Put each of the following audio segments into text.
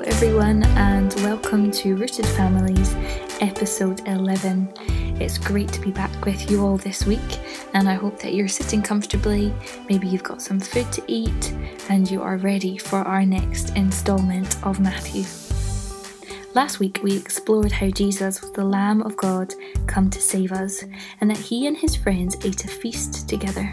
Hello, everyone, and welcome to Rooted Families, episode 11. It's great to be back with you all this week, and I hope that you're sitting comfortably. Maybe you've got some food to eat, and you are ready for our next instalment of Matthew. Last week, we explored how Jesus was the Lamb of God come to save us, and that he and his friends ate a feast together.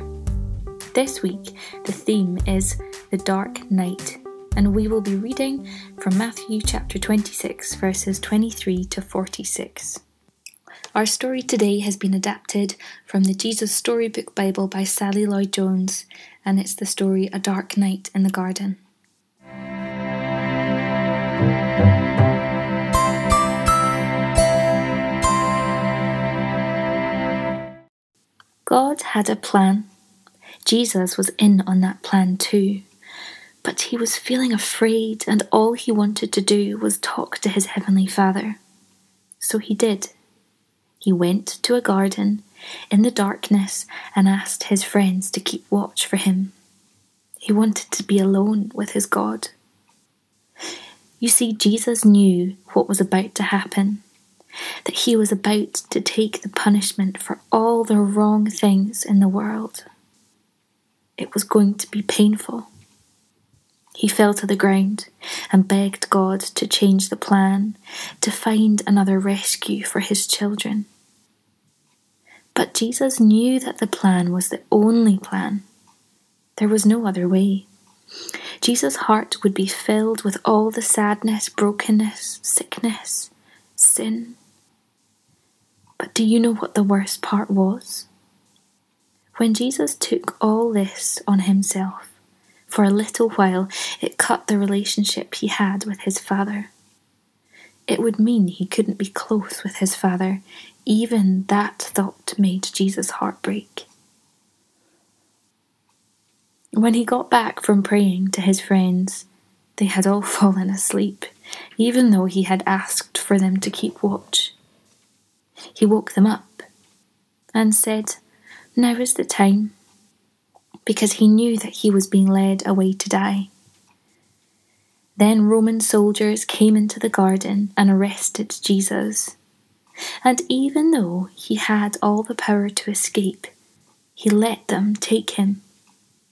This week, the theme is the dark night and we will be reading from Matthew chapter 26, verses 23 to 46. Our story today has been adapted from the Jesus Storybook Bible by Sally Lloyd Jones, and it's the story A Dark Night in the Garden. God had a plan. Jesus was in on that plan too. But he was feeling afraid, and all he wanted to do was talk to his Heavenly Father. So he did. He went to a garden in the darkness and asked his friends to keep watch for him. He wanted to be alone with his God. You see, Jesus knew what was about to happen, that he was about to take the punishment for all the wrong things in the world. It was going to be painful. He fell to the ground and begged God to change the plan, to find another rescue for his children. But Jesus knew that the plan was the only plan. There was no other way. Jesus' heart would be filled with all the sadness, brokenness, sickness, sin. But do you know what the worst part was? When Jesus took all this on himself, for a little while, it cut the relationship he had with his father. It would mean he couldn't be close with his father. Even that thought made Jesus' heart break. When he got back from praying to his friends, they had all fallen asleep, even though he had asked for them to keep watch. He woke them up and said, Now is the time because he knew that he was being led away to die. Then Roman soldiers came into the garden and arrested Jesus. And even though he had all the power to escape, he let them take him.